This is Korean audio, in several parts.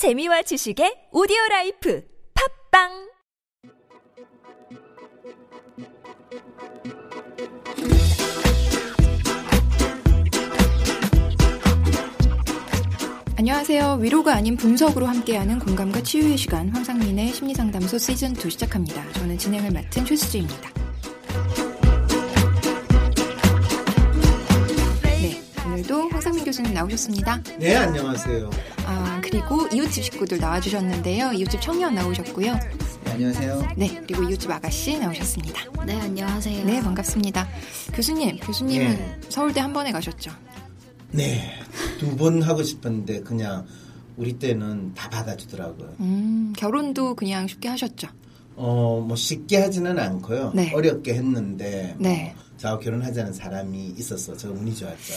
재미와 지식의 오디오 라이프 팟빵 안녕하세요. 위로가 아닌 분석으로 함께하는 공감과 치유의 시간 황상민의 심리상담소 시즌2 시작합니다. 저는 진행을 맡은 최수지입니다. 네, 오늘도 황상민 교수님 나오셨습니다. 네, 안녕하세요. 아, 그리고 이웃집 식구들 나와주셨는데요. 이웃집 청년 나오셨고요. 네, 안녕하세요. 네, 그리고 이웃집 아가씨 나오셨습니다. 네, 안녕하세요. 네, 반갑습니다. 교수님, 교수님은 네. 서울대 한 번에 가셨죠? 네, 두 번 하고 싶었는데 그냥 우리 때는 다 받아주더라고요. 음, 결혼도 그냥 쉽게 하셨죠? 어, 뭐 쉽게 하지는 않고요. 네. 어렵게 했는데 네. 뭐 저하고 결혼하자는 사람이 있었어. 저 운이 좋았죠.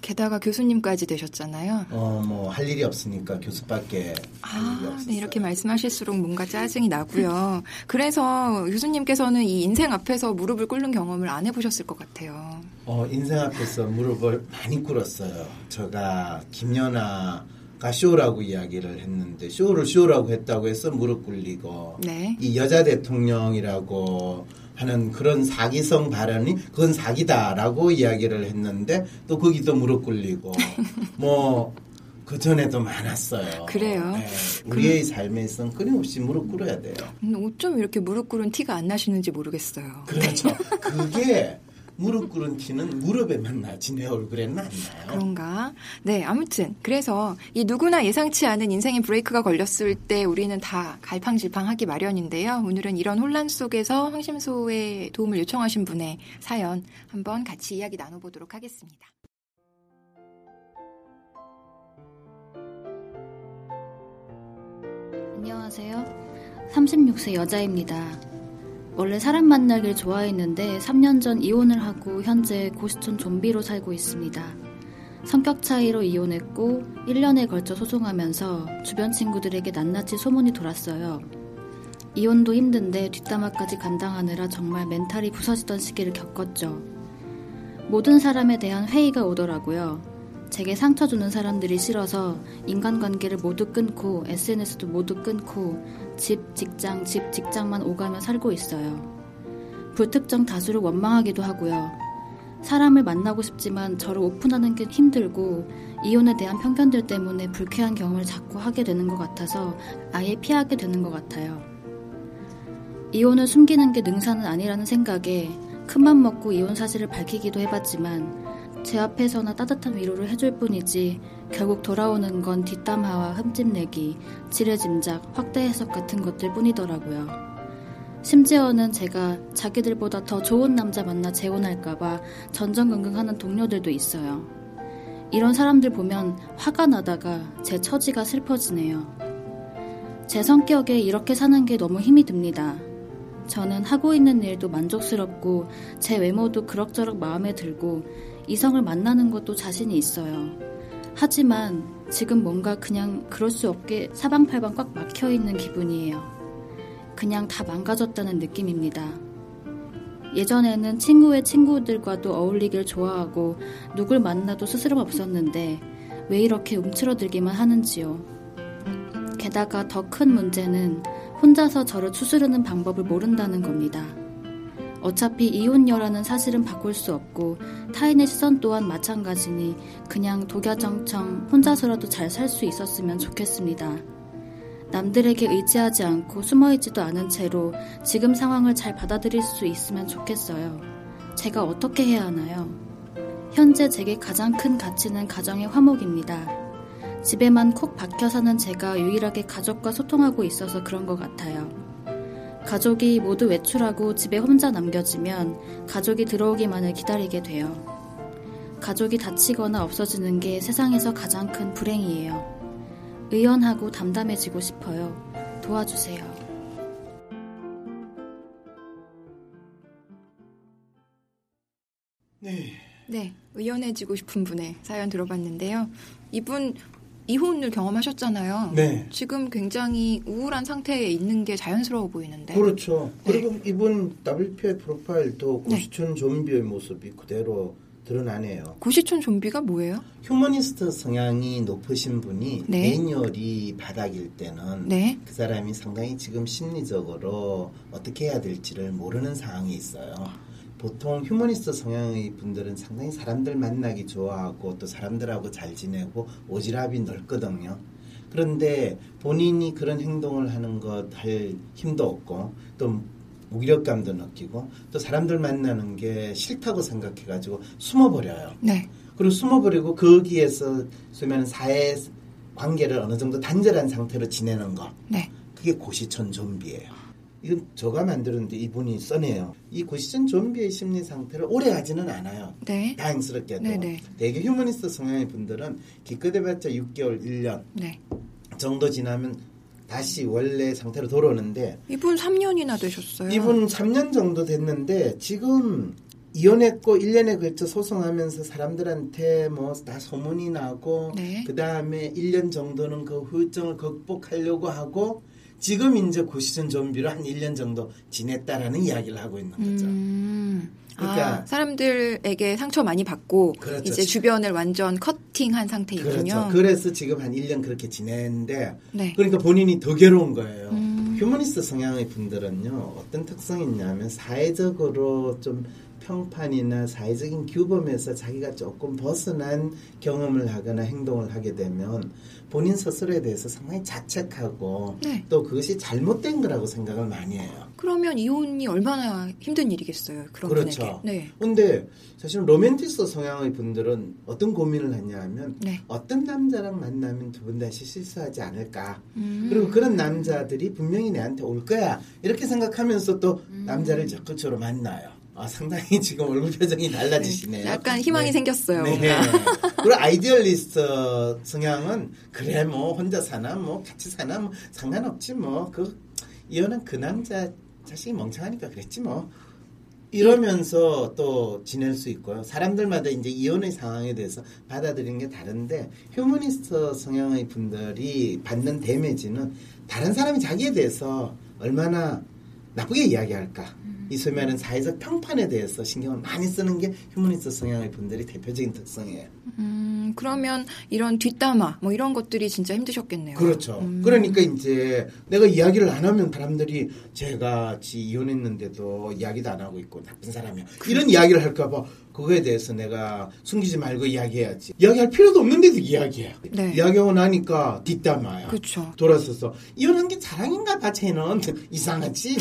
게다가 교수님까지 되셨잖아요. 어, 뭐 할 일이 없으니까 교수밖에 아. 네, 이렇게 말씀하실수록 뭔가 짜증이 나고요. 그래서 교수님께서는 이 인생 앞에서 무릎을 꿇는 경험을 안 해보셨을 것 같아요. 어, 인생 앞에서 무릎을 많이 꿇었어요. 제가 김연아 가 쇼라고 이야기를 했는데 쇼를 쇼라고 했다고 해서 무릎 꿇리고 네. 이 여자 대통령이라고 하는 그런 사기성 발언이 그건 사기다라고 이야기를 했는데 또 거기도 무릎 꿇리고 뭐 그 전에도 많았어요. 그래요? 네, 우리의 삶에 있어서는 끊임없이 무릎 꿇어야 돼요. 음, 어쩜 이렇게 무릎 꿇은 티가 안 나시는지 모르겠어요. 그렇죠. 그게 무릎 꿇은 티는 무릎에만 나지 내 얼굴에는 안 나요. 그런가? 네, 아무튼 그래서 이 누구나 예상치 않은 인생의 브레이크가 걸렸을 때 우리는 다 갈팡질팡하기 마련인데요. 오늘은 이런 혼란 속에서 황심소의 도움을 요청하신 분의 사연 한번 같이 이야기 나눠보도록 하겠습니다. 안녕하세요. 36세 여자입니다. 원래 사람 만나길 좋아했는데 3년 전 이혼을 하고 현재 고시촌 좀비로 살고 있습니다. 성격 차이로 이혼했고 1년에 걸쳐 소송하면서 주변 친구들에게 낱낱이 소문이 돌았어요. 이혼도 힘든데 뒷담화까지 감당하느라 정말 멘탈이 부서지던 시기를 겪었죠. 모든 사람에 대한 회의가 오더라고요. 제게 상처 주는 사람들이 싫어서 인간관계를 모두 끊고 SNS도 모두 끊고 집, 직장, 집, 직장만 오가며 살고 있어요. 불특정 다수를 원망하기도 하고요. 사람을 만나고 싶지만 저를 오픈하는 게 힘들고 이혼에 대한 편견들 때문에 불쾌한 경험을 자꾸 하게 되는 것 같아서 아예 피하게 되는 것 같아요. 이혼을 숨기는 게 능사는 아니라는 생각에 큰맘 먹고 이혼 사실을 밝히기도 해봤지만 제 앞에서나 따뜻한 위로를 해줄 뿐이지 결국 돌아오는 건 뒷담화와 흠집내기, 지레짐작, 확대 해석 같은 것들 뿐이더라고요. 심지어는 제가 자기들보다 더 좋은 남자 만나 재혼할까봐 전전긍긍하는 동료들도 있어요. 이런 사람들 보면 화가 나다가 제 처지가 슬퍼지네요. 제 성격에 이렇게 사는 게 너무 힘이 듭니다. 저는 하고 있는 일도 만족스럽고 제 외모도 그럭저럭 마음에 들고 이성을 만나는 것도 자신이 있어요. 하지만 지금 뭔가 그냥 그럴 수 없게 사방팔방 꽉 막혀 있는 기분이에요. 그냥 다 망가졌다는 느낌입니다. 예전에는 친구의 친구들과도 어울리길 좋아하고 누굴 만나도 스스럼 없었는데 왜 이렇게 움츠러들기만 하는지요. 게다가 더 큰 문제는 혼자서 저를 추스르는 방법을 모른다는 겁니다. 어차피 이혼녀라는 사실은 바꿀 수 없고 타인의 시선 또한 마찬가지니 그냥 독야정청 혼자서라도 잘 살 수 있었으면 좋겠습니다. 남들에게 의지하지 않고 숨어있지도 않은 채로 지금 상황을 잘 받아들일 수 있으면 좋겠어요. 제가 어떻게 해야 하나요? 현재 제게 가장 큰 가치는 가정의 화목입니다. 집에만 콕 박혀 사는 제가 유일하게 가족과 소통하고 있어서 그런 것 같아요. 가족이 모두 외출하고 집에 혼자 남겨지면 가족이 들어오기만을 기다리게 돼요. 가족이 다치거나 없어지는 게 세상에서 가장 큰 불행이에요. 의연하고 담담해지고 싶어요. 도와주세요. 네. 네, 의연해지고 싶은 분의 사연 들어봤는데요. 이분 이혼을 경험하셨잖아요. 네. 지금 굉장히 우울한 상태에 있는 게 자연스러워 보이는데. 그렇죠. 네. 그리고 이분 WPI 프로파일도 네. 고시촌 좀비의 모습이 그대로 드러나네요. 고시촌 좀비가 뭐예요? 휴머니스트 성향이 높으신 분이 네. 매뉴얼이 바닥일 때는 네. 그 사람이 상당히 지금 심리적으로 어떻게 해야 될지를 모르는 상황이 있어요. 보통 휴머니스트 성향의 분들은 상당히 사람들 만나기 좋아하고 또 사람들하고 잘 지내고 오지랖이 넓거든요. 그런데 본인이 그런 행동을 하는 것 할 힘도 없고 또 무기력감도 느끼고 또 사람들 만나는 게 싫다고 생각해가지고 숨어버려요. 네. 그리고 숨어버리고 거기에서 쓰면 사회 관계를 어느 정도 단절한 상태로 지내는 거. 네. 그게 고시촌 좀비예요. 이건 제가 만들었는데 이분이 써내요. 이 고시촌 좀비의 심리 상태를 오래 가지는 않아요. 네. 다행스럽게도. 네네. 대개 휴머니스트 성향의 분들은 기껏해봤자 6개월, 1년 네. 정도 지나면 다시 원래 상태로 돌아오는데 이분 3년이나 되셨어요. 이분 3년 정도 됐는데 지금 이혼했고 1년에 걸쳐 소송하면서 사람들한테 뭐 다 소문이 나고 네. 그 다음에 1년 정도는 그 후유증을 극복하려고 하고 지금 이제 고시전 좀비로 한 1년 정도 지냈다라는 이야기를 하고 있는 거죠. 음. 그러니까- 아, 사람들에게 상처 많이 받고 그렇죠. 이제 주변을 완전 커팅한 상태이군요. 그렇죠. 그래서 지금 한 1년 그렇게 지냈는데 네. 그러니까 본인이 더 괴로운 거예요. 음. 휴머니스트 성향의 분들은요, 어떤 특성이 있냐면 사회적으로 좀 평판이나 사회적인 규범에서 자기가 조금 벗어난 경험을 하거나 행동을 하게 되면 본인 스스로에 대해서 상당히 자책하고 네. 또 그것이 잘못된 거라고 생각을 많이 해요. 그러면 이혼이 얼마나 힘든 일이겠어요. 그런 그렇죠. 분에게. 네. 근데 사실 로맨티스트 성향의 분들은 어떤 고민을 하냐 하면 네. 어떤 남자랑 만나면 두 번 다시 실수하지 않을까. 음. 그리고 그런 남자들이 분명히 내한테 올 거야. 이렇게 생각하면서 또 음. 남자를 적극적으로 만나요. 아, 상당히 지금 얼굴 표정이 달라지시네요. 약간 희망이 생겼어요. 네. 그리고 아이디얼리스트 성향은 그래 뭐 혼자 사나 뭐 같이 사나 뭐 상관없지 뭐 그 이혼은 그 남자 자식이 멍청하니까 그랬지 뭐 이러면서 또 지낼 수 있고요. 사람들마다 이제 이혼의 상황에 대해서 받아들이는 게 다른데 휴머니스트 성향의 분들이 받는 데미지는 다른 사람이 자기에 대해서 얼마나 나쁘게 이야기할까. 이 소면은 사회적 평판에 대해서 신경을 많이 쓰는 게 휴머니스트 성향의 분들이 대표적인 특성이에요. 음, 그러면 이런 뒷담화 뭐 이런 것들이 진짜 힘드셨겠네요. 그렇죠. 음. 그러니까 이제 내가 이야기를 안 하면 사람들이 제가 지 이혼했는데도 이야기도 안 하고 있고 나쁜 사람이야. 이런 이야기를 할까 봐 그거에 대해서 내가 숨기지 말고 이야기해야지. 이야기할 필요도 없는데도 이야기해. 네. 이야기하고 나니까 뒷담화야. 그렇죠. 돌아서서 이혼한 게 자랑인가 봐 쟤는 이상하지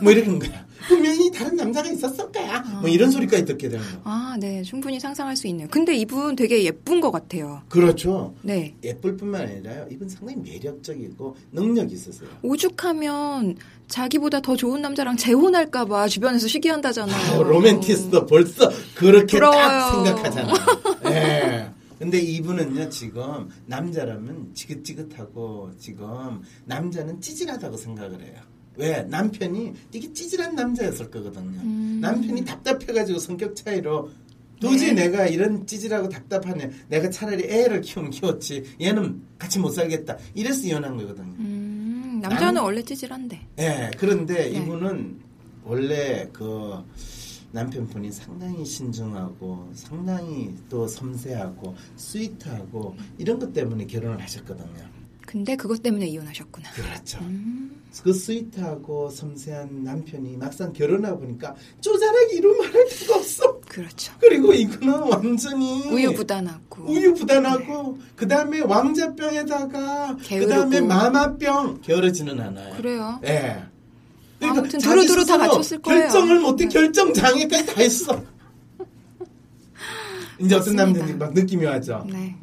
뭐 이러는 거야 분명히 다른 남자가 있었을 거야 뭐 이런 소리까지 듣게 되는 거야 아, 네. 충분히 상상할 수 있네요. 근데 이분 되게 예쁜 것 같아요. 그렇죠 네. 예쁠 뿐만 아니라 이분 상당히 매력적이고 능력이 있으세요 오죽하면 자기보다 더 좋은 남자랑 재혼할까봐 주변에서 시기한다잖아요. 아, 로맨티스트 벌써 그렇게 딱 부러워요. 생각하잖아 예. 근데 이분은요 지금 남자라면 지긋지긋하고 지금 남자는 찌질하다고 생각을 해요. 왜 남편이 되게 찌질한 남자였을 거거든요. 음. 남편이 답답해가지고 성격 차이로 도저히 네. 내가 이런 찌질하고 답답하네. 내가 차라리 애를 키우면 키웠지. 얘는 같이 못 살겠다. 이래서 이혼한 거거든요. 음, 남자는 남- 원래 찌질한데. 예, 그런데 네. 이분은 원래 그 남편분이 상당히 신중하고 상당히 또 섬세하고 스위트하고 이런 것 때문에 결혼을 하셨거든요. 근데 그것 때문에 이혼하셨구나. 그렇죠. 음, 그 스위트하고 섬세한 남편이 막상 결혼하고 보니까 쪼잔하게 이루 말할 데가 없어. 그렇죠. 그리고 이거는 완전히 우유부단하고. 우유부단하고 그 다음에 왕자병에다가 그. 다음에 마마병 게으르지는 않아요. 그래요. 예. 아무튼 자기 두루두루 다 갖췄을 거예요. 결정을 못해 네. 결정 장애까지 다 했어. 이제 어떤 맞습니다. 남자들이 막 느낌이 와죠. 네.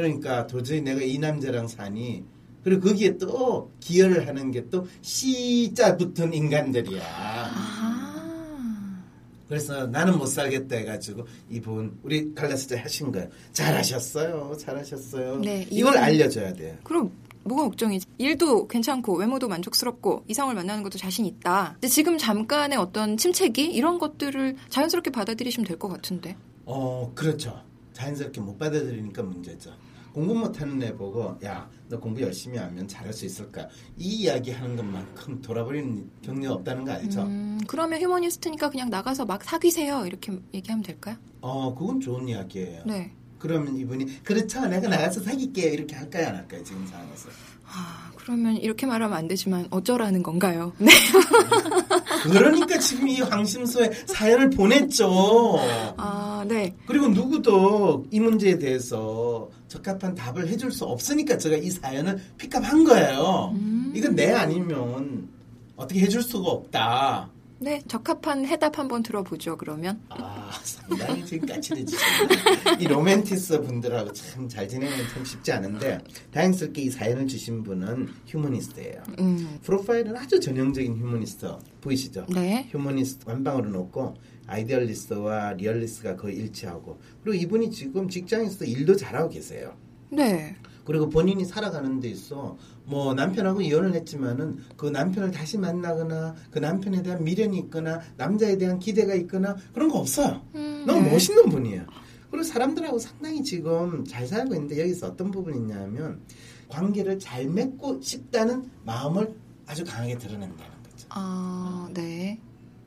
그러니까 도저히 내가 이 남자랑 사니 그리고 거기에 또 기여를 하는 게 또 시자 붙은 인간들이야. 아. 그래서 나는 못 살겠다 해가지고 이분 우리 갈라스자 하신 거예요. 잘하셨어요. 잘하셨어요. 네, 이걸 알려줘야 돼요. 그럼 뭐가 걱정이지? 일도 괜찮고 외모도 만족스럽고 이성을 만나는 것도 자신 있다. 근데 지금 잠깐의 어떤 침체기 이런 것들을 자연스럽게 받아들이시면 될 것 같은데. 어, 그렇죠. 자연스럽게 못 받아들이니까 문제죠. 공부 못하는 애 보고 야 너 공부 열심히 하면 잘할 수 있을까 이 이야기 하는 것만큼 돌아버리는 경력 없다는 거 알죠? 음, 그러면 휴머니스트니까 그냥 나가서 막 사귀세요 이렇게 얘기하면 될까요? 어 그건 좋은 이야기예요. 네. 그러면 이분이 그렇죠 내가 나가서 사귈게요 이렇게 할까요 안 할까요 지금 상황에서 아, 그러면 이렇게 말하면 안 되지만 어쩌라는 건가요? 네. 그러니까 지금 이 황심소에 사연을 보냈죠. 아, 네. 그리고 누구도 이 문제에 대해서 적합한 답을 해줄 수 없으니까 제가 이 사연을 픽업한 거예요. 음. 이건 내 아니면 어떻게 해줄 수가 없다. 네, 적합한 해답 한번 들어보죠, 그러면. 아, 상당히 지금 까칠해지셨네. 이 로맨티스트 분들하고 참 잘 지내는 참 쉽지 않은데, 다행스럽게 이 사연을 주신 분은 휴머니스트예요. 음, 프로파일은 아주 전형적인 휴머니스트 보이시죠? 네. 휴머니스트 만빵으로 놓고 아이디얼리스트와 리얼리스트가 거의 일치하고 그리고 이분이 지금 직장에서 일도 잘하고 계세요. 네. 그리고 본인이 살아가는 데 있어 뭐 남편하고 이혼을 했지만은 그 남편을 다시 만나거나 그 남편에 대한 미련이 있거나 남자에 대한 기대가 있거나 그런 거 없어요. 음, 너무 네. 멋있는 분이에요. 그리고 사람들하고 상당히 지금 잘 살고 있는데 여기서 어떤 부분이 있냐면 관계를 잘 맺고 싶다는 마음을 아주 강하게 드러낸다는 거죠. 아, 네.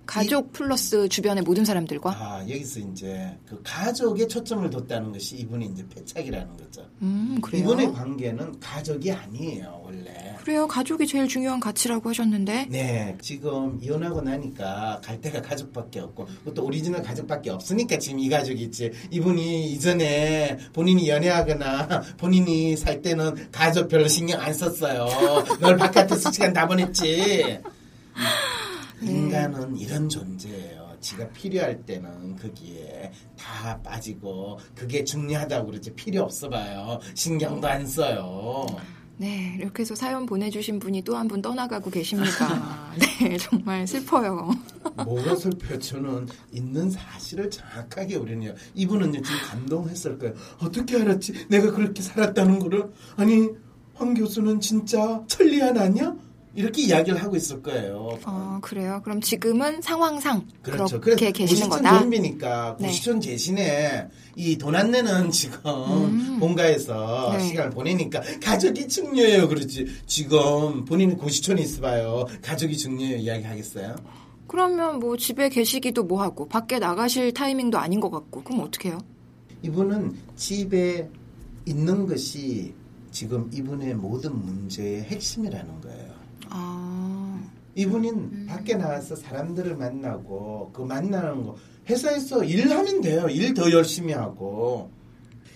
가족 플러스 주변의 모든 사람들과? 아, 여기서 이제 그 가족에 초점을 뒀다는 것이 이분의 이제 패착이라는 거죠. 음, 그래요? 이분의 관계는 가족이 아니에요, 원래. 그래요. 가족이 제일 중요한 가치라고 하셨는데. 네, 지금 이혼하고 나니까 갈 데가 가족밖에 없고, 또 오리지널 가족밖에 없으니까 지금 이 가족이 있지. 이분이 이전에 본인이 연애하거나 본인이 살 때는 가족 별로 신경 안 썼어요. 널 바깥에서 시간 다 보냈지. 인간은 이런 존재예요. 지가 필요할 때는 거기에 다 빠지고 그게 중요하다고 그러지 필요 없어 봐요. 신경도 안 써요. 네, 이렇게 해서 사연 보내주신 분이 또 한 분 떠나가고 계십니다. 네, 정말 슬퍼요. 뭐가 슬퍼요? 저는 있는 사실을 정확하게 우리는 이분은 지금 감동했을 거예요. 어떻게 알았지? 내가 그렇게 살았다는 거를 아니 황 교수는 진짜 천리안 아니야? 이렇게 이야기를 하고 있을 거예요. 어, 그래요. 그럼 지금은 상황상 그렇죠. 그렇게 계시는 거다. 좀비니까 네. 고시촌 대신에 이돈 안 내는 지금 음. 본가에서 네. 시간을 보내니까 가족이 중요해요. 그렇지. 지금 본인이 고시촌에 있어봐요. 가족이 중요해요. 이야기 하겠어요? 그러면 뭐 집에 계시기도 뭐하고 밖에 나가실 타이밍도 아닌 것 같고 그럼 어떻게 해요? 이분은 집에 있는 것이 지금 이분의 모든 문제의 핵심이라는 거예요. 아, 이분은 밖에 나가서 사람들을 만나고 그 만나는 거 회사에서 일하면 돼요. 일 더 열심히 하고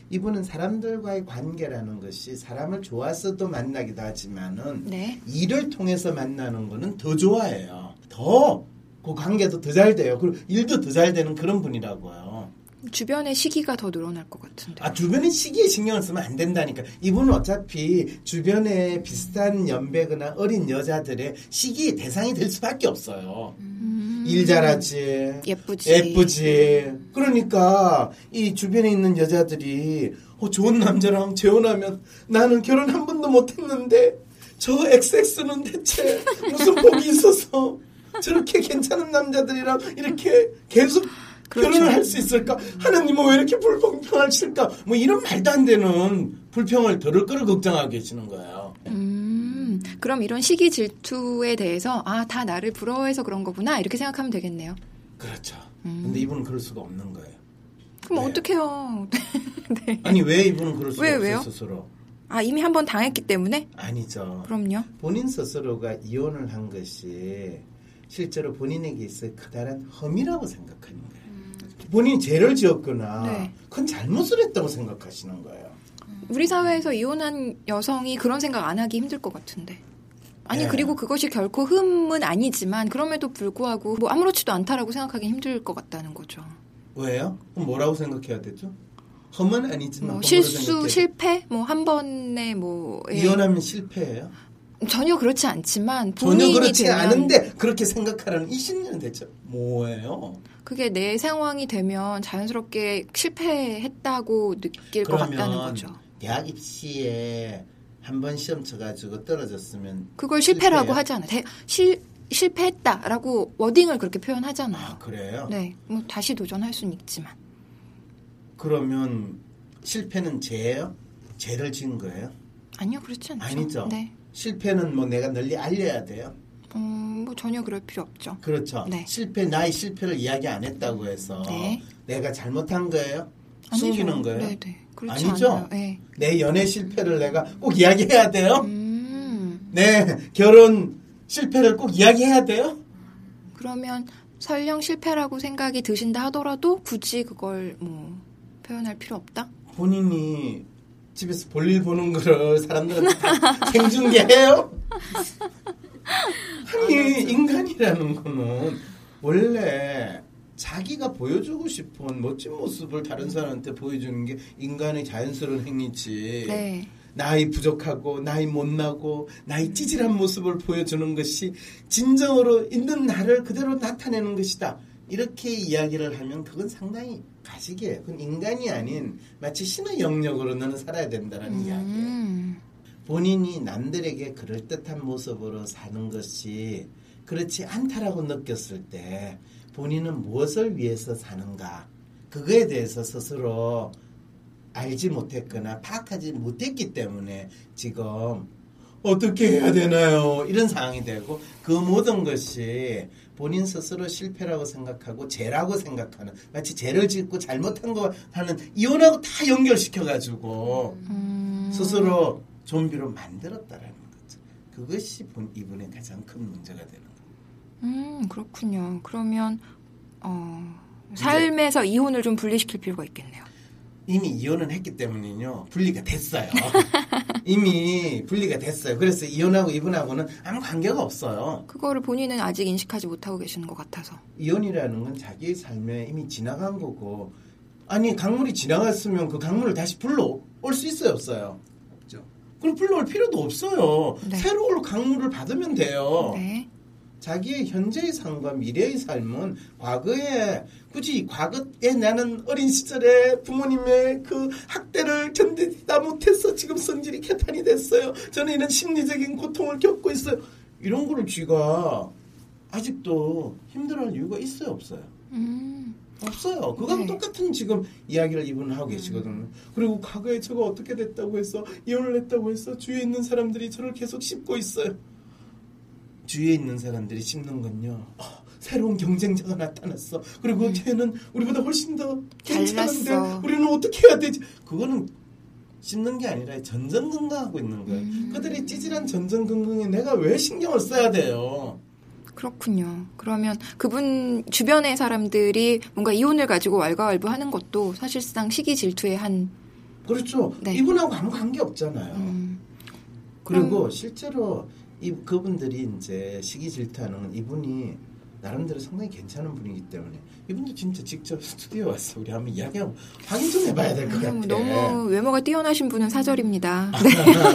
이분은 사람들과의 관계라는 것이 사람을 좋아서도 만나기도 하지만은 네. 일을 통해서 만나는 거는 더 좋아해요. 더 그 관계도 더 잘 돼요. 그리고 일도 더 잘 되는 그런 분이라고요. 주변의 시기가 더 늘어날 것 같은데. 아, 주변의 시기에 신경을 쓰면 안 된다니까. 이분은 어차피 주변에 비슷한 연배거나 어린 여자들의 시기의 대상이 될 수밖에 없어요. 음, 일 잘하지. 예쁘지. 예쁘지. 그러니까 이 주변에 있는 여자들이 어, 좋은 남자랑 재혼하면 나는 결혼 한 번도 못 했는데 저 XX는 대체 무슨 복이 있어서 저렇게 괜찮은 남자들이랑 이렇게 계속 그렇죠. 결혼을 할 수 있을까? 하나님은 왜 이렇게 불공평하실까? 뭐 이런 말도 안 되는 불평을 들을 거를 걱정하고 계시는 거예요. 음, 그럼 이런 시기 질투에 대해서 아, 다 나를 부러워해서 그런 거구나 이렇게 생각하면 되겠네요. 그렇죠. 음. 근데 이분은 그럴 수가 없는 거예요. 그럼 네. 어떡해요? 네. 아니 왜 이분은 그럴 수가 왜, 없어요? 스스로? 아, 이미 한 번 당했기 때문에? 아니죠. 그럼요. 본인 스스로가 이혼을 한 것이 실제로 본인에게 있어 커다란 험이라고 생각하는 거예요. 본인이 죄를 지었거나 네. 큰 잘못을 했다고 생각하시는 거예요. 우리 사회에서 이혼한 여성이 그런 생각 안 하기 힘들 것 같은데. 아니 네. 그리고 그것이 결코 흠은 아니지만 그럼에도 불구하고 뭐 아무렇지도 않다라고 생각하기 힘들 것 같다는 거죠. 왜요? 그럼 뭐라고 생각해야 되죠? 험은 아니지만 뭐 실수, 생각해야 실패, 뭐 한 번에 뭐 예. 이혼하면 실패예요? 전혀 그렇지 않지만 전혀 본인이 그렇지 되면 않은데 그렇게 생각하라는 이 신념은 대체 뭐예요? 그게 내 상황이 되면 자연스럽게 실패했다고 느낄 것 같다는 거죠. 대학 입시에 한 번 시험 쳐가지고 떨어졌으면 그걸 실패라고 실패예요? 하잖아. 대, 실, 실패했다라고 워딩을 그렇게 표현하잖아요. 아 그래요? 네, 뭐 다시 도전할 수는 있지만. 그러면 실패는 죄예요? 죄를 지은 거예요? 아니요, 그렇지 않죠. 아니죠. 네. 실패는 뭐 내가 널리 알려야 돼요. 음, 뭐 전혀 그럴 필요 없죠. 그렇죠. 네. 실패 나의 실패를 이야기 안 했다고 해서 네. 내가 잘못한 거예요? 아니죠. 숨기는 거예요? 네, 네. 그렇지 아니죠. 네. 내 연애 실패를 내가 꼭 이야기해야 돼요? 음, 내 결혼 실패를 꼭 이야기해야 돼요? 그러면 설령 실패라고 생각이 드신다 하더라도 굳이 그걸 뭐 표현할 필요 없다? 본인이 집에서 볼일 보는 거를 사람들한테 다 생중계해요? 아니 인간이라는 거는 원래 자기가 보여주고 싶은 멋진 모습을 다른 사람한테 보여주는 게 인간의 자연스러운 행위지. 네. 나이 부족하고 나이 못나고 나이 찌질한 모습을 보여주는 것이 진정으로 있는 나를 그대로 나타내는 것이다. 이렇게 이야기를 하면 그건 상당히 가식이에요. 그건 인간이 아닌 마치 신의 영역으로 너는 살아야 된다는 이야기예요. 음, 본인이 남들에게 그럴듯한 모습으로 사는 것이 그렇지 않다라고 느꼈을 때 본인은 무엇을 위해서 사는가 그거에 대해서 스스로 알지 못했거나 파악하지 못했기 때문에 지금 어떻게 해야 되나요? 이런 상황이 되고 그 모든 것이 본인 스스로 실패라고 생각하고 죄라고 생각하는 마치 죄를 짓고 잘못한 거 하는 이혼하고 다 연결시켜 가지고 음. 스스로 좀비로 만들었다라는 거죠. 그것이 본 이분의 가장 큰 문제가 되는 거예요. 음, 그렇군요. 그러면 어, 삶에서 이혼을 좀 분리시킬 필요가 있겠네요. 이미 이혼은 했기 때문에요. 분리가 됐어요. 이미 분리가 됐어요. 그래서 이혼하고 이분하고는 아무 관계가 없어요. 그거를 본인은 아직 인식하지 못하고 계시는 것 같아서. 이혼이라는 건 자기의 삶에 이미 지나간 거고 아니 강물이 지나갔으면 그 강물을 다시 불러 올 수 있어요 없어요? 없죠. 그럼 불러올 필요도 없어요. 네. 새로운 강물을 받으면 돼요. 네. 자기의 현재의 삶과 미래의 삶은 과거에 굳이 과거에 나는 어린 시절에 부모님의 그 학대를 견디다 못해서 지금 성질이 개탄이 됐어요. 저는 이런 심리적인 고통을 겪고 있어요. 이런 거를 쥐가 아직도 힘들어할 이유가 있어요, 없어요? 음, 없어요. 그거랑 네. 똑같은 지금 이야기를 이분은 하고 계시거든요. 그리고 과거에 제가 어떻게 됐다고 해서 이혼을 했다고 해서 주위에 있는 사람들이 저를 계속 씹고 있어요. 주위에 있는 사람들이 씹는 건요. 어, 새로운 경쟁자가 나타났어. 그리고 쟤는 우리보다 훨씬 더 괜찮은데 잘났어. 우리는 어떻게 해야 되지? 그거는 씹는 게 아니라 전전긍긍하고 있는 거예요. 음. 그들이 찌질한 전전긍긍에 내가 왜 신경을 써야 돼요? 그렇군요. 그러면 그분 주변의 사람들이 뭔가 이혼을 가지고 왈가왈부하는 것도 사실상 시기 질투의 한 그렇죠. 네. 이분하고 아무 관계 없잖아요. 음, 그리고 실제로 이 그분들이 이제 시기 질투하는 건 이분이 나름대로 상당히 괜찮은 분이기 때문에 이분도 진짜 직접 스튜디오 와서 우리 한번 이야기하고 확인 좀 해봐야 될 것 같아. 너무, 너무 외모가 뛰어나신 분은 사절입니다.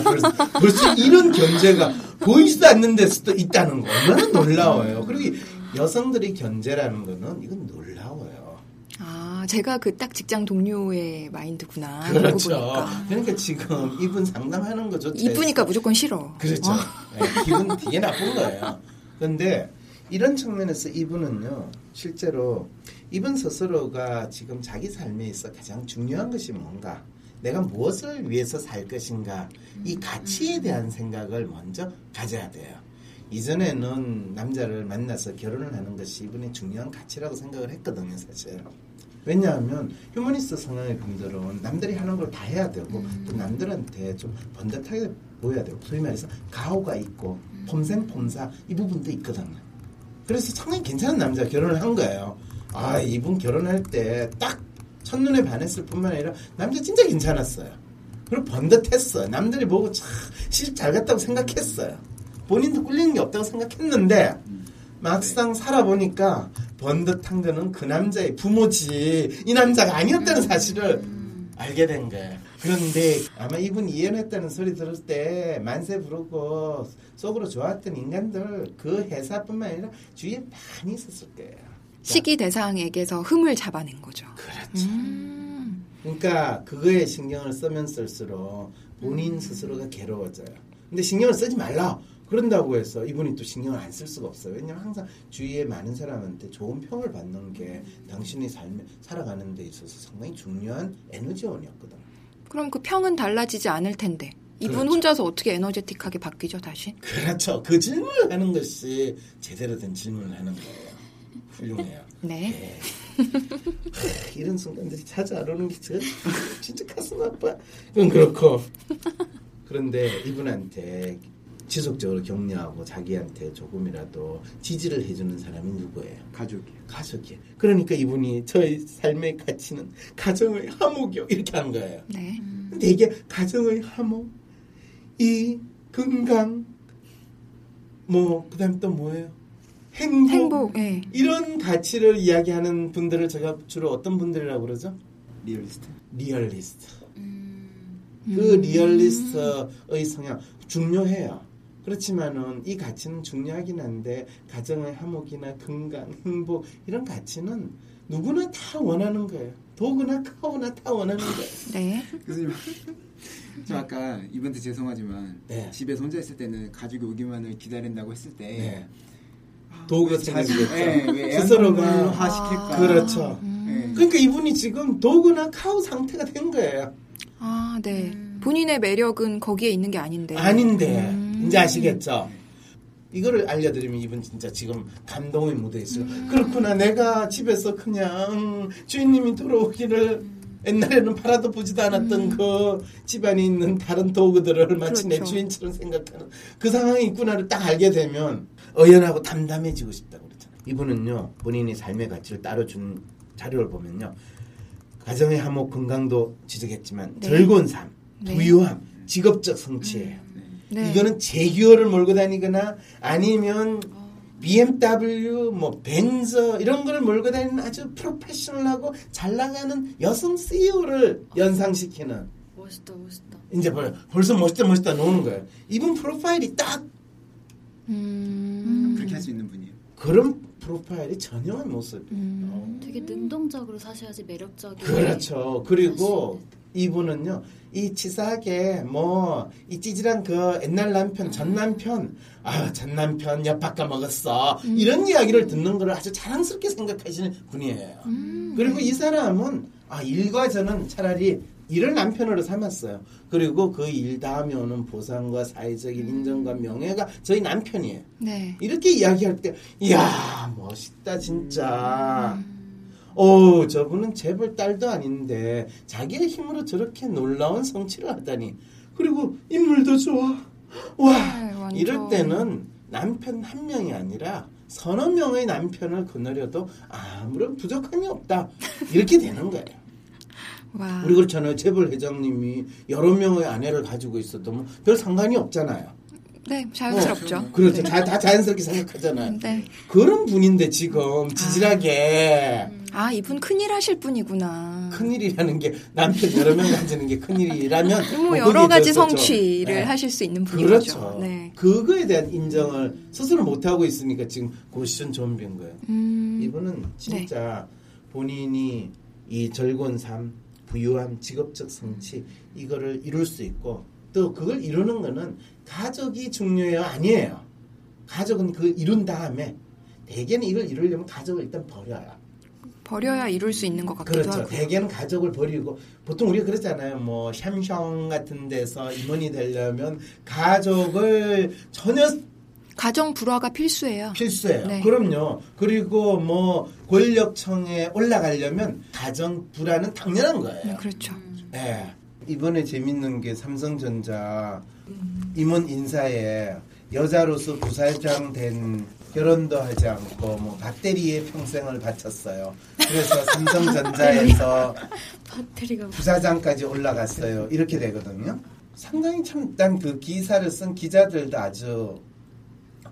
벌써, 벌써 이런 견제가 보이지도 않는 데서도 있다는 거 얼마나 놀라워요. 그리고 이 여성들의 견제라는 거는 이건. 아, 제가 그 딱 직장 동료의 마인드구나. 그렇죠. 보니까. 그러니까 지금 이분 상담하는 거조차 이쁘니까 무조건 싫어. 그렇죠. 어? 네, 기분 되게 나쁜 거예요. 그런데 이런 측면에서 이분은요, 실제로 이분 스스로가 지금 자기 삶에 있어 가장 중요한 것이 뭔가, 내가 무엇을 위해서 살 것인가, 이 가치에 대한 생각을 먼저 가져야 돼요. 이전에는 남자를 만나서 결혼을 하는 것이 이분의 중요한 가치라고 생각을 했거든요, 사실. 왜냐하면 휴머니스트 성향의 분들은 남들이 하는 걸 다 해야 되고 또 남들한테 좀 번듯하게 보여야 되고 소위 말해서 가오가 있고 폼생폼사 이 부분도 있거든요. 그래서 상당히 괜찮은 남자 결혼을 한 거예요. 아 이분 결혼할 때 딱 첫눈에 반했을 뿐만 아니라 남자 진짜 괜찮았어요. 그리고 번듯했어요. 남들이 보고 참 시집 잘 갔다고 생각했어요. 본인도 꿀리는 게 없다고 생각했는데 막상 살아보니까 번듯한 거는 그 남자의 부모지 이 남자가 아니었다는 사실을 알게 된 거예요. 그런데 아마 이분 이혼했다는 소리 들을 때 만세 부르고 속으로 좋았던 인간들 그 회사뿐만 아니라 주위에 많이 있었을 거예요. 시기 대상에게서 흠을 잡아낸 거죠. 그렇죠. 음, 그러니까 그거에 신경을 쓰면 쓸수록 본인 스스로가 괴로워져요. 근데 신경을 쓰지 말라. 그런다고 해서 이분이 또 신경을 안쓸 수가 없어요. 왜냐면 항상 주위에 많은 사람한테 좋은 평을 받는 게 당신의 삶에 살아가는 데 있어서 상당히 중요한 에너지원이었거든. 그럼 그 평은 달라지지 않을 텐데. 이분 그렇죠. 혼자서 어떻게 에너제틱하게 바뀌죠, 다시? 그렇죠. 그 질문을 하는 것이 제대로 된 질문을 하는 거예요. 훌륭해요. 네. 예. 하, 이런 순간들이 찾아오는 게 진짜 가슴 아파. 그건 그렇고. 그런데 이분한테 지속적으로 격려하고 자기한테 조금이라도 지지를 해주는 사람이 누구예요? 가족이에요. 가족이에요. 그러니까 이분이 저의 삶의 가치는 가정의 화목이요. 이렇게 하는 거예요. 네. 근데 이게 가정의 화목, 이 건강, 뭐 그 다음 또 뭐예요? 행복, 행복, 예. 이런 가치를 이야기하는 분들을 제가 주로 어떤 분들이라고 그러죠? 리얼리스트. 리얼리스트. 음, 그 리얼리스트의 성향 중요해요. 그렇지만은 이 가치는 중요하긴 한데 가정의 화목이나 건강, 행복 이런 가치는 누구나 다 원하는 거예요. dog나 cow나 다 원하는 거예요. 네. 교수님, 저 아까 이분한테 죄송하지만 네. 집에서 혼자 있을 때는 가족이 오기만을 기다린다고 했을 때 네. dog가 자식, 생기겠죠. 예, 왜 스스로가 애완동물화 시킬까? 그렇죠. 예. 그러니까 이분이 지금 dog나 cow 상태가 된 거예요. 아, 네. 음. 본인의 매력은 거기에 있는 게 아닌데. 아닌데 음. 이제 아시겠죠? 이거를 알려드리면 이분 진짜 지금 감동에 묻어 있어요. 그렇구나 내가 집에서 그냥 주인님이 돌아오기를 옛날에는 팔아도 보지도 않았던 그 집안에 있는 다른 도구들을 마치 내 그렇죠. 주인처럼 생각하는 그 상황이 있구나를 딱 알게 되면 어연하고 담담해지고 싶다고 그러잖아요. 이분은요 본인이 삶의 가치를 따로 준 자료를 보면요 가정의 화목 건강도 지적했지만 네. 즐거운 삶, 네. 부유함, 직업적 성취예요. 네. 이거는 제기어를 몰고 다니거나 아니면 BMW, 뭐 벤저 이런 걸 몰고 다니는 아주 프로페셔널하고 잘 나가는 여성 CEO를 연상시키는 멋있다, 멋있다. 이제 벌- 벌써 멋있다 멋있다 노는 거예요. 이분 프로파일이 딱 음. 그렇게 할 수 있는 분이에요. 그런 프로파일이 전형한 모습. 음. 어. 되게 능동적으로 사셔야지 매력적인. 그렇죠. 그리고 이분은요, 이 치사하게 뭐, 이 찌질한 그 옛날 남편, 전 남편, 아, 전 남편 엿 바꿔 먹었어. 이런 이야기를 듣는 걸 아주 자랑스럽게 생각하시는 분이에요. 음. 그리고 이 사람은, 아, 일과 저는 차라리 일을 남편으로 삼았어요. 그리고 그 일 다음에 오는 보상과 사회적인 인정과 명예가 저희 남편이에요. 네. 이렇게 이야기할 때, 이야, 멋있다, 진짜. 오, 저분은 재벌 딸도 아닌데, 자기의 힘으로 저렇게 놀라운 성취를 하다니. 그리고 인물도 좋아. 와, 네. 이럴 때는 남편 한 명이 아니라 서너 명의 남편을 거느려도 아무런 부족함이 없다. 이렇게 되는 거예요. 와. 우리 그렇잖아요. 재벌 회장님이 여러 명의 아내를 가지고 뭐별 상관이 없잖아요. 네, 자연스럽죠. 어, 그렇죠. 다, 다 자연스럽게 생각하잖아요. 네. 그런 분인데 지금 지질하게 아, 이분 큰일 하실 분이구나. 큰일이라는 게 남편 여러 명 가지는 게 큰일이라면 뭐 뭐 여러 가지 성취를 네. 하실 수 있는 분인 그렇죠. 네. 그거에 대한 인정을 스스로 못 하고 있으니까 지금 고시션 좀비인 거예요. 음. 이분은 진짜 본인이 이 즐거운 삶, 부유함, 직업적 성취 이거를 이룰 수 있고 또 그걸 이루는 거는 가족이 중요해요 아니에요. 가족은 그 이룬 다음에 대개는 이걸 이루려면 가족을 일단 버려요. 버려야 이룰 수 있는 것 같기도 그렇죠. 하고. 대개는 가족을 버리고 보통 우리가 그러잖아요. 뭐 샴숑 같은 데서 임원이 되려면 가족을 전혀 가정 불화가 필수예요. 필수예요. 네. 그럼요. 그리고 뭐 권력청에 올라가려면 가정 불안은 당연한 거예요. 네, 그렇죠. 예. 이번에 재밌는 게 삼성전자 임원 인사에 여자로서 부사장 된 결혼도 하지 않고 뭐 배터리에 평생을 바쳤어요. 그래서 삼성전자에서 부사장까지 올라갔어요. 이렇게 되거든요. 상당히 참 난 그 기사를 쓴 기자들도 아주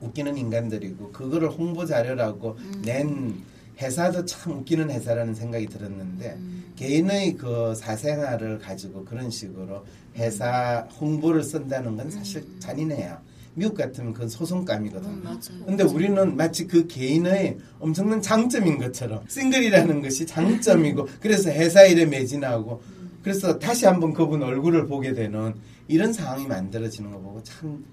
웃기는 인간들이고 그거를 홍보 자료라고 낸 회사도 참 웃기는 회사라는 생각이 들었는데 개인의 그 사생활을 가지고 그런 식으로 회사 홍보를 쓴다는 건 사실 잔인해요. 미국 같으면 그건 소송감이거든요. 음. 근데 우리는 마치 그 개인의 엄청난 장점인 것처럼 싱글이라는 것이 장점이고 그래서 회사 일에 매진하고 그래서 다시 한번 그분 얼굴을 보게 되는 이런 상황이 만들어지는 거 보고 참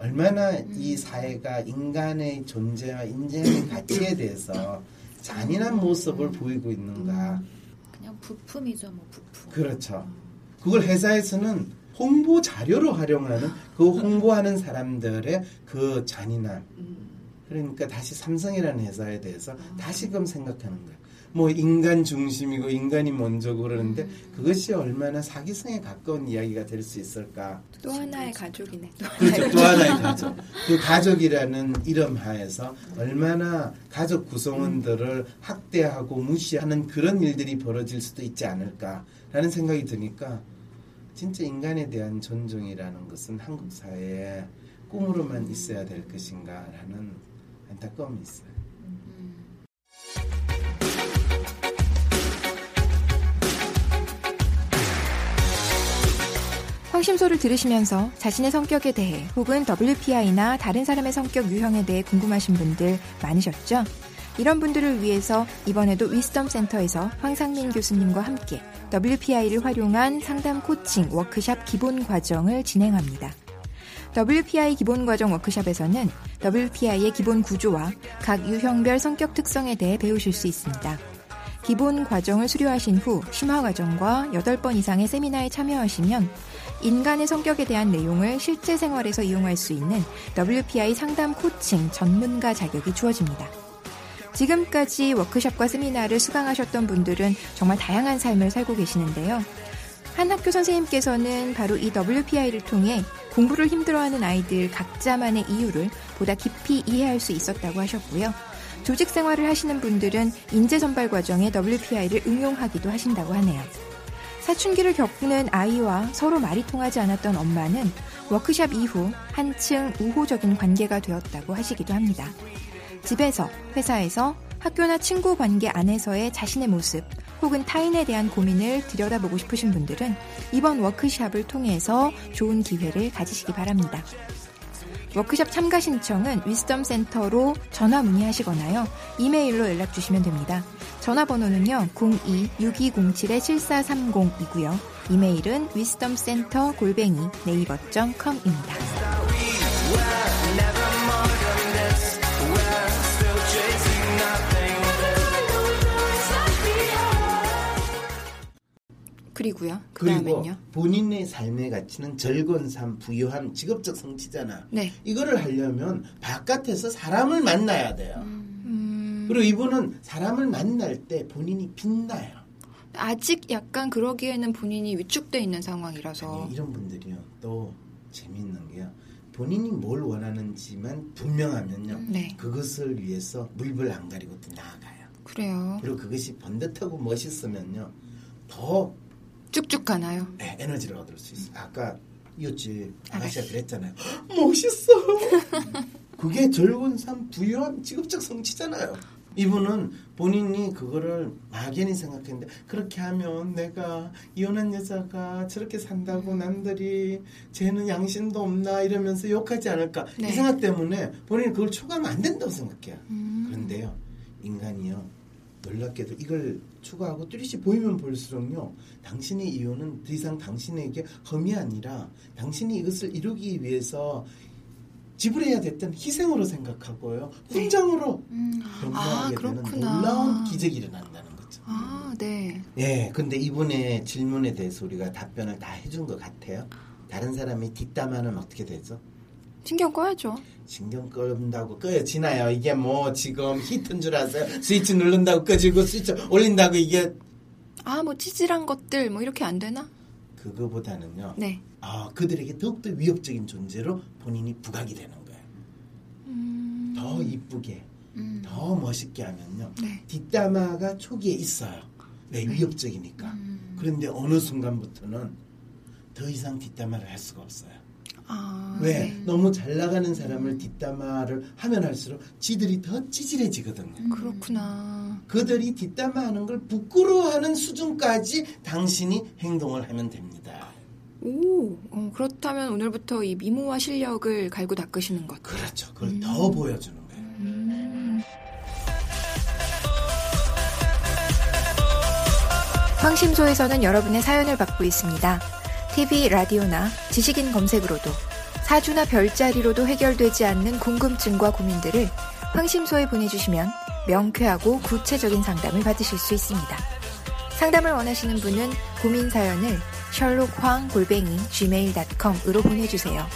얼마나 이 사회가 인간의 존재와 인생의 가치에 대해서 잔인한 모습을 보이고 있는가 그냥 부품이죠, 뭐 부품. 그렇죠 그걸 회사에서는 홍보 자료로 활용하는 그 홍보하는 사람들의 그 잔인함. 그러니까 다시 삼성이라는 회사에 대해서 다시금 생각하는 거예요. 뭐 인간 중심이고 인간이 먼저고 그러는데 그것이 얼마나 사기성에 가까운 이야기가 될 수 있을까? 또 하나의 가족이네. 또 그렇죠. 또 하나의 가족. 그 가족이라는 이름 하에서 얼마나 가족 구성원들을 학대하고 무시하는 그런 일들이 벌어질 수도 있지 않을까라는 생각이 드니까 진짜 인간에 대한 존중이라는 것은 한국 사회에 꿈으로만 있어야 될 것인가라는 안타까움이 있어요. 황심소를 들으시면서 자신의 성격에 대해 혹은 WPI나 다른 사람의 성격 유형에 대해 궁금하신 분들 많으셨죠? 이런 분들을 위해서 이번에도 위스덤 센터에서 황상민 교수님과 함께 WPI를 활용한 상담 코칭 워크샵 기본 과정을 진행합니다. WPI 기본 과정 워크샵에서는 WPI의 기본 구조와 각 유형별 성격 특성에 대해 배우실 수 있습니다. 기본 과정을 수료하신 후 심화 과정과 8번 이상의 세미나에 참여하시면 인간의 성격에 대한 내용을 실제 생활에서 이용할 수 있는 WPI 상담 코칭 전문가 자격이 주어집니다. 지금까지 워크샵과 세미나를 수강하셨던 분들은 정말 다양한 삶을 살고 계시는데요. 한 학교 선생님께서는 바로 이 WPI를 통해 공부를 힘들어하는 아이들 각자만의 이유를 보다 깊이 이해할 수 있었다고 하셨고요. 조직 생활을 하시는 분들은 인재 선발 과정에 WPI를 응용하기도 하신다고 하네요. 사춘기를 겪는 아이와 서로 말이 통하지 않았던 엄마는 워크샵 이후 한층 우호적인 관계가 되었다고 하시기도 합니다. 집에서, 회사에서, 학교나 친구 관계 안에서의 자신의 모습 혹은 타인에 대한 고민을 들여다보고 싶으신 분들은 이번 워크샵을 통해서 좋은 기회를 가지시기 바랍니다. 워크샵 참가 신청은 위스덤 센터로 전화 문의하시거나요. 이메일로 연락 주시면 됩니다. 전화번호는요. 02-6207-7430이고요. 이메일은 wisdomcenter 골뱅이 네이버.com입니다. 그리고요. 그 그리고. 본인의 삶의 가치는 절건삼, 부유함, 직업적 성취잖아. 네. 이거를 하려면 바깥에서 사람을 만나야 돼요. 음, 그리고 이분은 사람을 만날 때 본인이 빛나요. 아직 약간 그러기에는 본인이 위축돼 있는 상황이라서 아니, 이런 분들이요. 또 재밌는 게요. 본인이 뭘 원하는지만 분명하면요. 네. 그것을 위해서 물불 안 가리고 또 나아가요. 그래요. 그리고 그것이 번듯하고 멋있으면요. 더 쭉쭉 가나요? 네, 에너지를 얻을 수 있어요. 아까 이웃집 아가씨가 아가씨. 그랬잖아요. 멋있어. 그게 젊은 삶 부유한 직업적 성취잖아요. 이분은 본인이 그거를 막연히 생각했는데 그렇게 하면 내가 이혼한 여자가 저렇게 산다고 남들이 쟤는 양심도 없나 이러면서 욕하지 않을까 네. 이 생각 때문에 본인이 그걸 추구하면 안 된다고 생각해요. 음. 그런데요 인간이요 놀랍게도 이걸 추구하고 뚜렷이 보이면 볼수록요 당신의 이유는 더 이상 당신에게 험이 아니라 당신이 이것을 이루기 위해서 지불해야 됐던 희생으로 생각하고요 훈장으로 음. 변경하게 아, 되는. 놀라운 기적이 일어난다는 거죠. 아, 네. 예, 근데 이분의 질문에 대해서 우리가 답변을 다 해준 것 같아요. 다른 사람이 뒷담화는 어떻게 되죠? 신경 꺼야죠. 신경 끈다고 꺼여지나요? 이게 뭐 지금 히트인 줄 아세요? 스위치 누른다고 꺼지고 스위치 올린다고 이게 아, 뭐 찌질한 것들 뭐 이렇게 안 되나? 그거보다는요. 네. 아 그들에게 더욱더 위협적인 존재로 본인이 부각이 되는 거예요. 음. 더 이쁘게, 음. 더 멋있게 하면요. 네. 뒷담화가 초기에 있어요. 왜 위협적이니까. 음. 그런데 어느 순간부터는 더 이상 뒷담화를 할 수가 없어요. 아, 왜? 네. 너무 잘 나가는 사람을 뒷담화를 하면 할수록 지들이 더 찌질해지거든요. 그렇구나. 그들이 뒷담화하는 걸 부끄러워하는 수준까지 당신이 행동을 하면 됩니다. 오, 어, 그렇다면 오늘부터 이 미모와 실력을 갈고 닦으시는 것. 그렇죠. 그걸 더 보여주는 거예요. 음. 황심소에서는 여러분의 사연을 받고 있습니다. TV, 라디오나 지식인 검색으로도 사주나 별자리로도 해결되지 않는 궁금증과 고민들을 황심소에 보내주시면 명쾌하고 구체적인 상담을 받으실 수 있습니다. 상담을 원하시는 분은 고민 사연을 sherlockhwang gmail.com으로 보내주세요.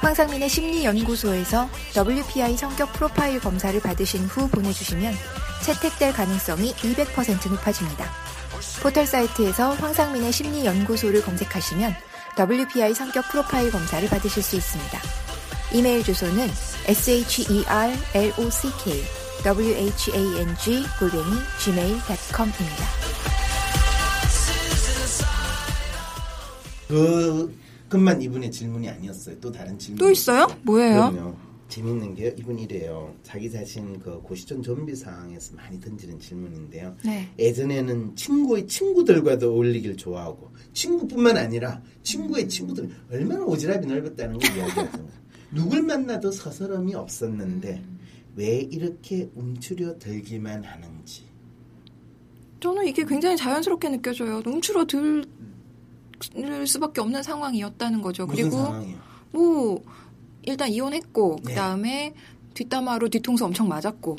황상민의 심리연구소에서 WPI 성격 프로파일 검사를 받으신 후 보내주시면 채택될 가능성이 200% 높아집니다. 포털 사이트에서 황상민의 심리연구소를 검색하시면 WPI 성격 프로파일 검사를 받으실 수 있습니다. 이메일 주소는 sherlock whang 골뱅이 gmail.com입니다. 그 것만 이분의 질문이 아니었어요. 또 다른 질문. 또 있어요? 뭐예요? 그럼요. 재밌는 게요. 이분 이래요. 자기 자신 그 고시촌 좀비 상황에서 많이 던지는 질문인데요. 네. 예전에는 친구의 친구들과도 어울리길 좋아하고 친구뿐만 아니라 친구의 친구들 얼마나 오지랖이 넓었다는 걸 이야기하죠. 누굴 만나도 서스럼이 없었는데 왜 이렇게 움츠려 들기만 하는지. 저는 이게 굉장히 자연스럽게 느껴져요. 움츠러 들 수밖에 없는 상황이었다는 거죠. 그리고 상황이에요? 뭐 일단 이혼했고 네. 그다음에 뒷담화로 뒤통수 엄청 맞았고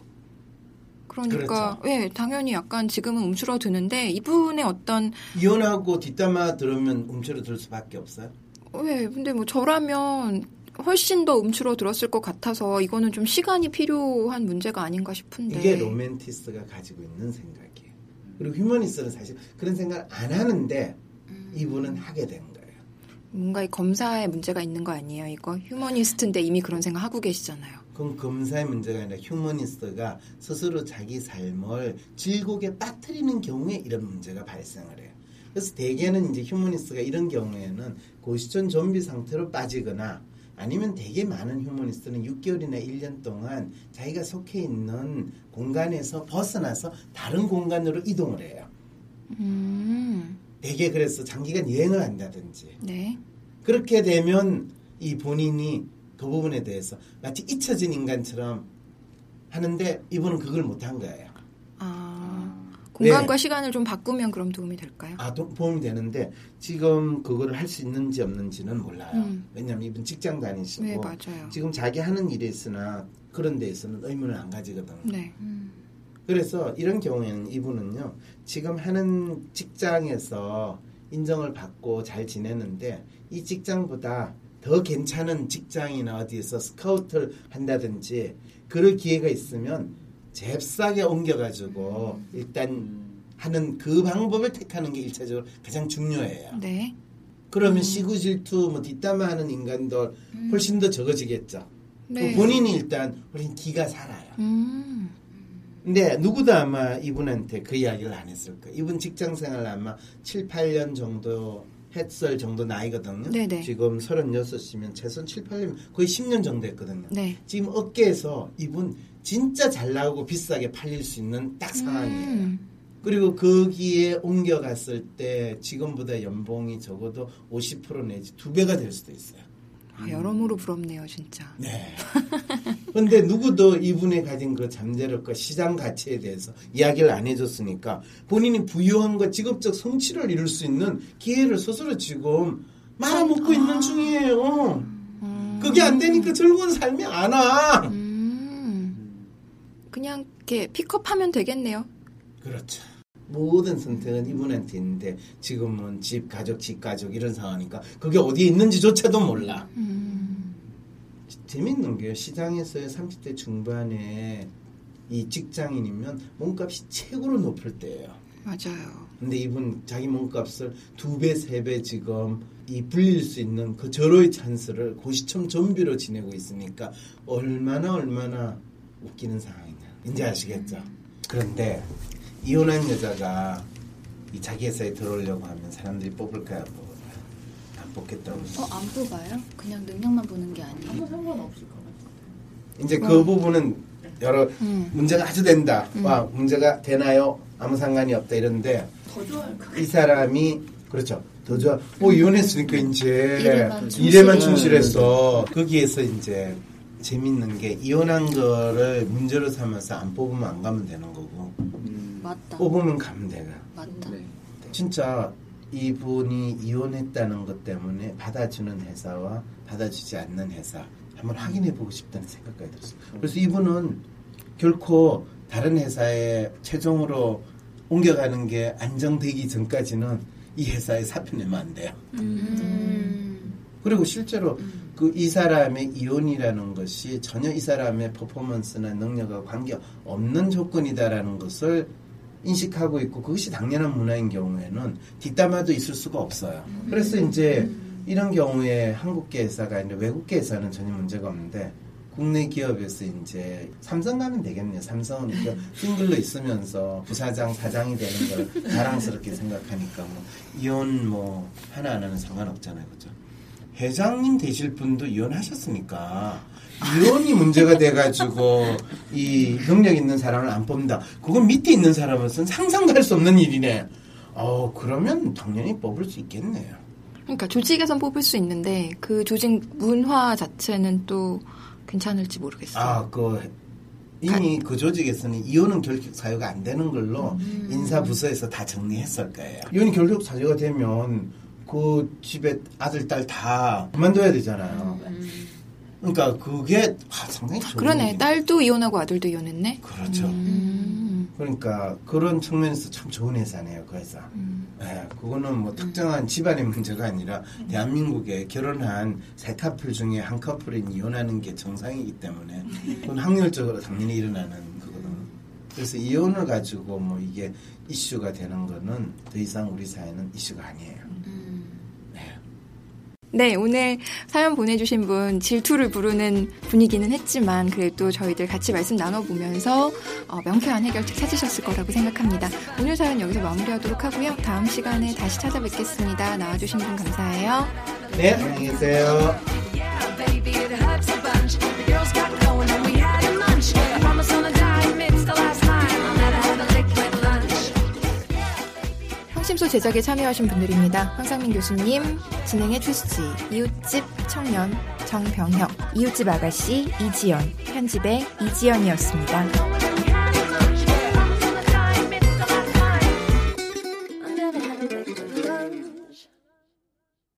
그러니까 그렇죠. 예 당연히 약간 지금은 움츠러드는데 이분의 어떤 이혼하고 뒷담화 들으면 움츠려 들 수밖에 없어요. 왜 근데 뭐 저라면 훨씬 더 움츠러들었을 것 같아서 이거는 좀 시간이 필요한 문제가 아닌가 싶은데 이게 로맨티스트가 가지고 있는 생각이에요. 그리고 휴머니스트는 사실 그런 생각을 안 하는데 이분은 하게 된 거예요. 뭔가 이 검사에 문제가 있는 거 아니에요 이거 휴머니스트인데 이미 그런 생각 하고 계시잖아요 그건 검사의 문제가 아니라 휴머니스트가 스스로 자기 삶을 질곡에 빠뜨리는 경우에 이런 문제가 발생을 해요. 그래서 대개는 이제 휴머니스트가 이런 경우에는 고시촌 좀비 상태로 빠지거나 아니면 되게 많은 휴머니스트는 6개월이나 1년 동안 자기가 속해 있는 공간에서 벗어나서 다른 공간으로 이동을 해요. 음, 대개 그래서 장기간 여행을 한다든지 네. 그렇게 되면 이 본인이 그 부분에 대해서 마치 잊혀진 인간처럼 하는데 이분은 그걸 못한 거예요. 아, 공간과 네. 시간을 좀 바꾸면 그럼 도움이 될까요? 아, 도, 도움이 되는데 지금 그거를 할 수 있는지 없는지는 몰라요. 음. 왜냐하면 이분 직장 다니시고 네, 맞아요. 지금 자기 하는 일에 있으나 그런 데 있어서는 의문을 안 가지거든요. 네. 그래서 이런 경우에는 이분은요, 지금 하는 직장에서 인정을 받고 잘 지내는데 이 직장보다 더 괜찮은 직장이나 어디에서 스카우트를 한다든지 그럴 기회가 있으면 잽싸게 옮겨가지고 일단 하는 그 방법을 택하는 게 일차적으로 가장 중요해요. 네. 그러면 시구 질투, 뭐 뒷담화하는 인간도 훨씬 더 적어지겠죠. 네. 본인이 일단 훨씬 기가 살아요. 음. 근데 누구도 아마 이분한테 그 이야기를 안 했을 거예요. 이분 직장 생활 아마 7, 8년 정도 했을 정도 나이거든요. 네네. 지금 36이면 최소한 7, 8년 거의 10년 정도 했거든요. 네. 지금 업계에서 이분 진짜 잘 나오고 비싸게 팔릴 수 있는 딱 상황이에요. 음. 그리고 거기에 옮겨갔을 때 지금보다 연봉이 적어도 50% 내지 두 배가 될 수도 있어요. 아, 여러모로 부럽네요, 진짜. 네. 근데 누구도 이분이 가진 그 잠재력과 시장 가치에 대해서 이야기를 안 해줬으니까 본인이 부유한 것 직업적 성취를 이룰 수 있는 기회를 스스로 지금 말아먹고 있는 중이에요. 그게 안 되니까 즐거운 삶이 안 와. 음. 그냥 이렇게 픽업하면 되겠네요. 그렇죠. 모든 선택은 이분한테 있는데 지금은 집 가족, 집 가족 이런 상황이니까 그게 어디에 있는지조차도 몰라. 음. 재밌는 게요. 시장에서의 30대 중반에 이 직장인이면 몸값이 최고로 높을 때예요. 맞아요. 근데 이분 자기 몸값을 두 배, 세 배 지금 이 불릴 수 있는 그 절호의 찬스를 고시청 좀비로 지내고 있으니까 얼마나 얼마나 웃기는 상황이냐. 이제 아시겠죠? 그런데 이혼한 여자가 이 자기 회사에 들어오려고 하면 사람들이 뽑을까요? 뽑 뽑겠다고. 어, 안 뽑아요? 그냥 능력만 보는 게 아니에요. 이제 그 부분은 여러 음. 문제가 아주 된다. 와 문제가 되나요? 아무 상관이 없다 이런데 이 사람이 그렇죠. 더 좋아. 뭐 이혼했으니까 이제 일에만. 일에만 충실했어. 거기에서 이제 재밌는 게 이혼한 거를 문제로 삼아서 안 뽑으면 안 가면 되는 거고 맞다. 뽑으면 가면 돼가. 맞다. 네. 진짜 이분이 이혼했다는 것 때문에 받아주는 회사와 받아주지 않는 회사 한번 확인해 보고 싶다는 생각까지 들었어요. 그래서 이분은 결코 다른 회사에 최종으로 옮겨가는 게 안정되기 전까지는 이 회사에 사표 내면 안 돼요. 음. 그리고 실제로 그이 사람의 이혼이라는 것이 전혀 이 사람의 퍼포먼스나 능력과 관계 없는 조건이다라는 것을 인식하고 있고 그것이 당연한 문화인 경우에는 뒷담화도 있을 수가 없어요. 그래서 이제 이런 경우에 한국계 회사가 아니라 외국계 회사는 전혀 문제가 없는데 국내 기업에서 이제 삼성 가면 되겠네요. 삼성은 이제 싱글로 있으면서 부사장, 사장이 되는 걸 자랑스럽게 생각하니까 뭐 이혼 뭐 하나 안 하는 상관없잖아요. 그죠? 회장님 되실 분도 이혼하셨으니까 이혼이 문제가 돼가지고 이 능력 있는 사람을 안 뽑는다. 그건 밑에 있는 사람으로서는 상상도 할 수 없는 일이네. 어 그러면 당연히 뽑을 수 있겠네요. 그러니까 조직에선 뽑을 수 있는데 그 조직 문화 자체는 또 괜찮을지 모르겠어요. 아, 그 이미 그 조직에서는 이혼은 결격 사유가 안 되는 걸로 인사 부서에서 다 정리했을 거예요. 이혼이 결격 사유가 되면 그 집에 아들 딸 다 그만둬야 되잖아요. 그러니까 그게 아, 상당히 좋은 그러네. 일이네. 딸도 이혼하고 아들도 이혼했네. 그렇죠. 음. 그러니까 그런 측면에서 참 좋은 회사네요, 그 회사. 예, 그거는 뭐 특정한 집안의 문제가 아니라 대한민국에 결혼한 세 커플 중에 한 커플이 이혼하는 게 정상이기 때문에 그건 확률적으로 당연히 일어나는 거거든요. 그래서 이혼을 가지고 뭐 이게 이슈가 되는 거는 더 이상 우리 사회는 이슈가 아니에요. 네. 네, 오늘 사연 보내주신 분 질투를 부르는 분위기는 했지만 그래도 저희들 같이 말씀 나눠보면서 어, 명쾌한 해결책 찾으셨을 거라고 생각합니다. 오늘 사연 여기서 마무리하도록 하고요. 다음 시간에 다시 찾아뵙겠습니다. 나와주신 분 감사해요. 네, 안녕히 계세요. 황심소 제작에 참여하신 분들입니다. 황상민 교수님, 진행해 주시지, 이웃집 청년, 정병혁, 이웃집 아가씨, 이지연, 편집의 이지연이었습니다.